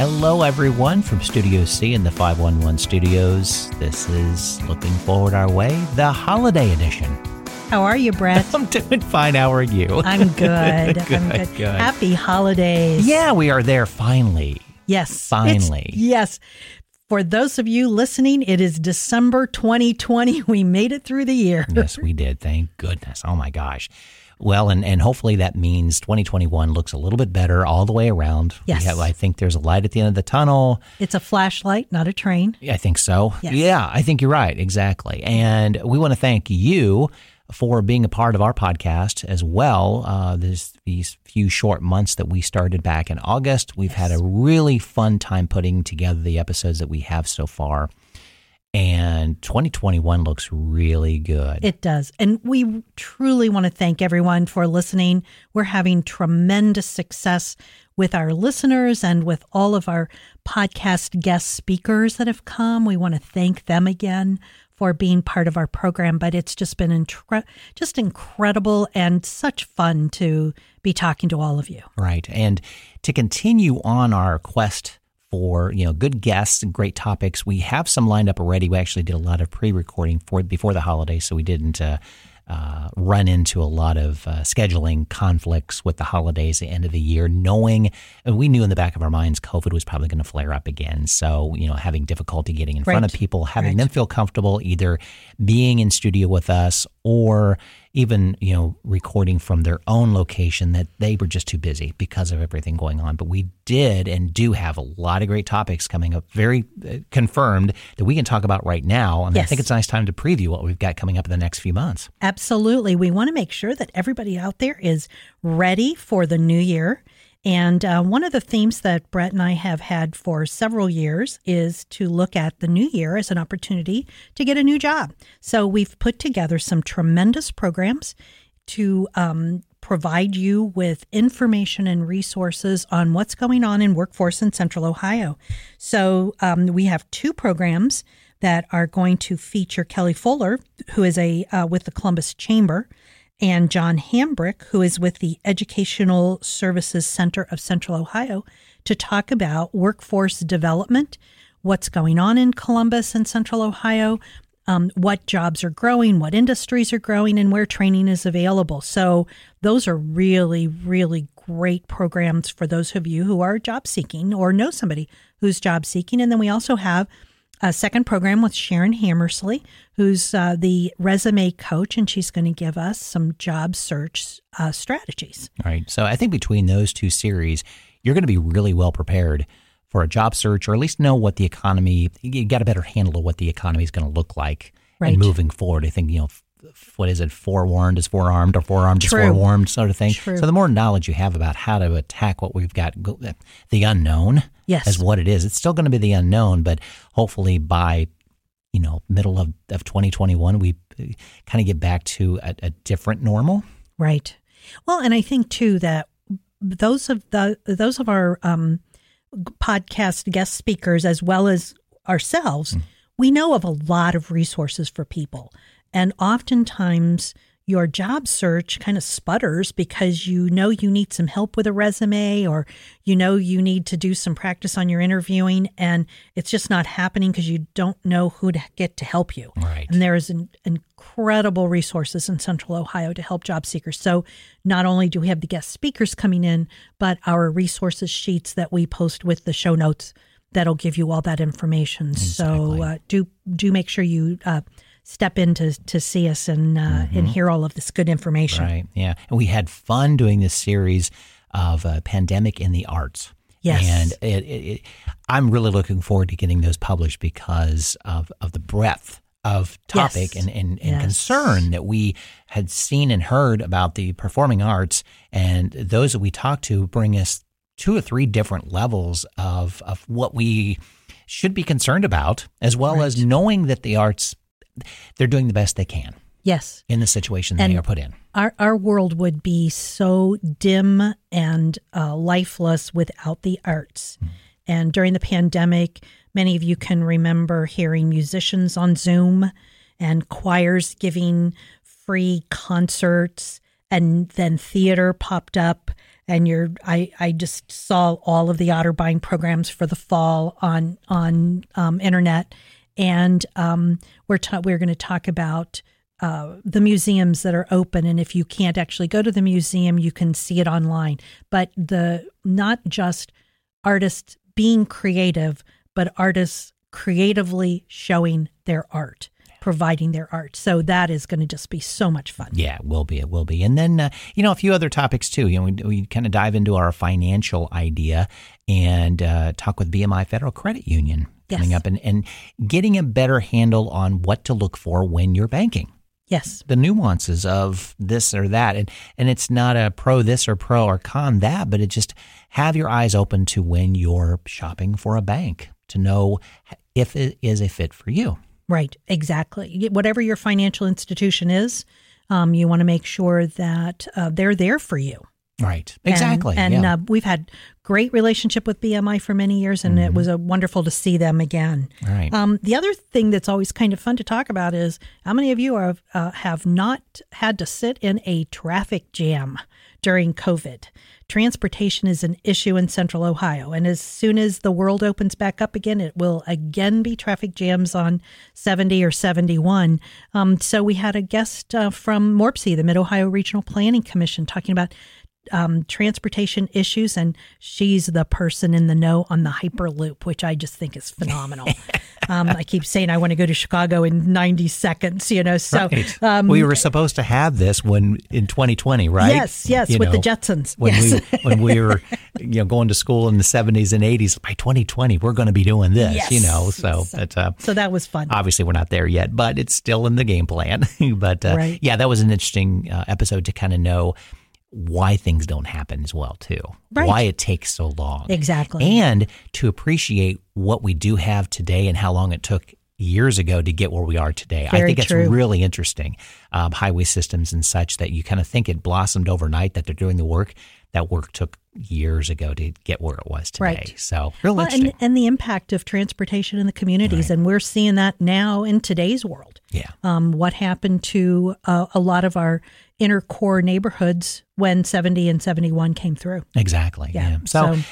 Hello, everyone from Studio C in the 511 studios. This is Looking Forward Our Way, the holiday edition. How are you, Brett? I'm doing fine. How are you? I'm good. good, I'm good. good. Happy holidays. Yeah, we are there finally. Yes. Finally. It's- yes. For those of you listening, it is December 2020. We made it through the year. Yes, we did. Thank goodness. Oh my gosh. Well, and, and hopefully that means 2021 looks a little bit better all the way around. Yes. have, I think there's a light at the end of the tunnel. It's a flashlight, not a train. I think so. Yes. Yeah, I think you're right. Exactly. And we want to thank you for being a part of our podcast as well. Uh, this, these few short months that we started back in August, we've had a really fun time putting together the episodes that we have so far. And 2021 looks really good. It does. And we truly want to thank everyone for listening. We're having tremendous success with our listeners and with all of our podcast guest speakers that have come. We want to thank them again for being part of our program, but it's just been just incredible and such fun to be talking to all of you. Right. And to continue on our quest for, you know, good guests and great topics, we have some lined up already. We actually did a lot of pre-recording for before the holidays, so we didn't uh, uh, run into a lot of uh, scheduling conflicts with the holidays at the end of the year, knowing we knew in the back of our minds COVID was probably going to flare up again. So, you know, having difficulty getting in front of people, having Right. them feel comfortable either being in studio with us or even you know recording from their own location that they were just too busy because of everything going on but we did and do have a lot of great topics coming up very uh, confirmed that we can talk about right now and i think it's a nice time to preview what we've got coming up in the next few months Absolutely. We want to make sure that everybody out there is ready for the new year. And uh, one of the themes that Brett and I have had for several years is to look at the new year as an opportunity to get a new job. So we've put together some tremendous programs to um, provide you with information and resources on what's going on in workforce in Central Ohio. So um, we have two programs that are going to feature Kelly Fuller, who is a uh, with the Columbus Chamber, and John Hambrick, who is with the Educational Services Center of Central Ohio, to talk about workforce development, what's going on in Columbus and Central Ohio, um, what jobs are growing, what industries are growing, and where training is available. So, those are really, really great programs for those of you who are job seeking or know somebody who's job seeking. And then we also have a second program with Sharon Hammersley, who's uh, the resume coach, and she's going to give us some job search uh, strategies. All right so i think between those two series you're going to be really well prepared for a job search or at least know what the economy you got a better handle of what the economy is going to look like Right. and moving forward i think you know what is it forewarned is forearmed or forearmed is forewarned sort of thing True. so the more knowledge you have about how to attack what we've got the unknown Yes. as what it is it's still going to be the unknown but hopefully by you know middle of, of 2021 we kind of get back to a, a different normal Right. Well, and I think too that those of the those of our um, podcast guest speakers, as well as ourselves, we know of a lot of resources for people, and oftentimes your job search kind of sputters because you know you need some help with a resume or you know you need to do some practice on your interviewing and it's just not happening because you don't know who to get to help you. Right. And there is an incredible resources in Central Ohio to help job seekers. So not only do we have the guest speakers coming in, but our resources sheets that we post with the show notes that'll give you all that information. So uh, do do make sure you uh, step in to, to see us and uh, and hear all of this good information. Right. Yeah. And we had fun doing this series of uh, pandemic in the arts. Yes. And it, it, it, I'm really looking forward to getting those published because of, of the breadth of topic Yes. and, and, and Yes. concern that we had seen and heard about the performing arts. And those that we talked to bring us two or three different levels of, of what we should be concerned about, as well as knowing that the arts, they're doing the best they can Yes. in the situation And- they are put in. Our, our world would be so dim and uh, lifeless without the arts. And during the pandemic, many of you can remember hearing musicians on Zoom and choirs giving free concerts, and then theater popped up and you're I I just saw all of the Otterbein programs for the fall on on um, internet, and um, we're ta- we're going to talk about. Uh, the museums that are open, and if you can't actually go to the museum, you can see it online. But the not just artists being creative, but artists creatively showing their art providing their art. So that is going to just be so much fun. Yeah, it will be. It will be. And then, uh, you know, a few other topics too. You know, we, we kind of dive into our financial idea and uh, talk with BMI Federal Credit Union coming up and, and getting a better handle on what to look for when you're banking. Yes. The nuances of this or that. And, and it's not a pro this or pro or con that, but it just have your eyes open to when you're shopping for a bank to know if it is a fit for you. Right, exactly. Whatever your financial institution is, um, you want to make sure that uh, they're there for you. Right. Exactly. And, yeah. uh, we've had great relationship with BMI for many years, and it was uh, wonderful to see them again. right. Um, the other thing that's always kind of fun to talk about is how many of you are, uh, have not had to sit in a traffic jam during COVID. Transportation is an issue in central Ohio, and as soon as the world opens back up again, it will again be traffic jams on 70 or 71. Um, so we had a guest uh, from MORPC, the Mid Ohio Regional Planning Commission, talking about um, transportation issues, and she's the person in the know on the Hyperloop, which I just think is phenomenal. um, I keep saying I want to go to Chicago in 90 seconds, you know. So, Right. um, we were supposed to have this when in 2020, right? yes, yes, You with the Jetsons. When yes. we when we were you know going to school in the 70s and 80s, by 2020 we're going to be doing this, Yes. you know. So, but uh, so that was fun. obviously we're not there yet, but it's still in the game plan. but uh, Right. yeah, that was an interesting uh, episode to kind of know why things don't happen as well too. Right. Why it takes so long. Exactly. And to appreciate what we do have today and how long it took years ago to get where we are today. I Very think it's really interesting. Um, highway systems and such that you kind of think it blossomed overnight that they're doing the work. That work took years ago to get where it was today. Right. So real Well, interesting. and, and the impact of transportation in the communities. And we're seeing that now in today's world. Yeah. um, what happened to uh, a lot of our inner core neighborhoods when 70 and 71 came through. Exactly. Yeah. Yeah. So, So-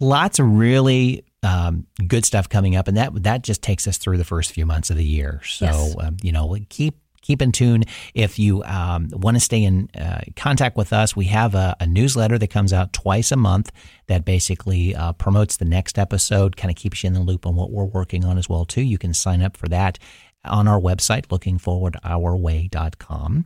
lots of really um, good stuff coming up, and that that just takes us through the first few months of the year. So Yes. um, you know, keep keep in tune. If you um, want to stay in uh, contact with us, we have a, a newsletter that comes out twice a month that basically uh, promotes the next episode, kind of keeps you in the loop on what we're working on as well too. You can sign up for that on our website, lookingforwardourway.com.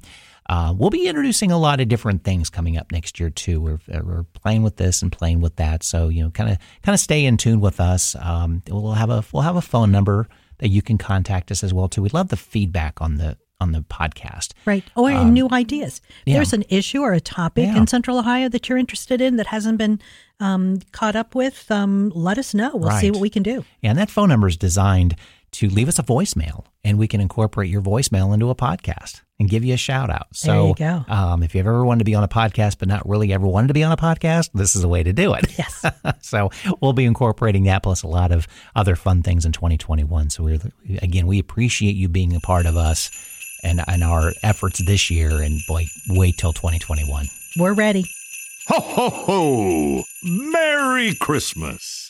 Uh, we'll be introducing a lot of different things coming up next year too. We're, we're playing with this and playing with that, so you know, kind of kind of stay in tune with us. Um, we'll have a we'll have a phone number that you can contact us as well too. We'd love the feedback on the on the podcast. Right. Or and new ideas. If Um, yeah. there's an issue or a topic Yeah. in Central Ohio that you're interested in that hasn't been um, caught up with, um, let us know. We'll see what we can do. And that phone number is designed to leave us a voicemail, and we can incorporate your voicemail into a podcast and give you a shout out. So, There you go. Um, if you've ever wanted to be on a podcast but not really ever wanted to be on a podcast, this is a way to do it. Yes. so we'll be incorporating that plus a lot of other fun things in 2021. So we again we appreciate you being a part of us and and our efforts this year. And boy, wait till 2021. We're ready. Ho, ho, ho! Merry Christmas!